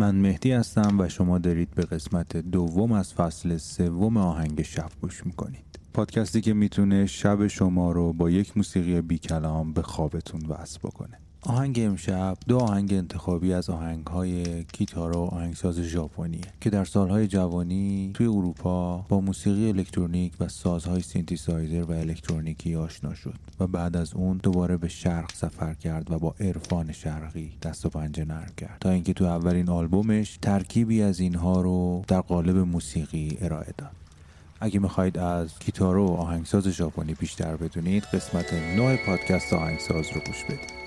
من مهدی هستم و شما دارید به قسمت دوم از فصل سوم آهنگ شب گوش می‌کنید. پادکستی که می‌تونه شب شما رو با یک موسیقی بی کلام به خوابتون وصل بکنه. آهنگ امشب دو آهنگ انتخابی از آهنگ های کیتارو آهنگساز ژاپنیه که در سالهای جوانی توی اروپا با موسیقی الکترونیک و سازهای سینتیسایزر و الکترونیکی آشنا شد و بعد از اون دوباره به شرق سفر کرد و با عرفان شرقی دست و پنجه نرم کرد. تا اینکه تو اولین آلبومش ترکیبی از اینها رو در قالب موسیقی ارائه داد. اگه می‌خواید از گیتار و آهنگساز ژاپنی بیشتر بدونید قسمت نوع پادکست آهنگساز رو گوش بدید.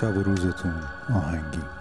شب و روزتون آهنگی.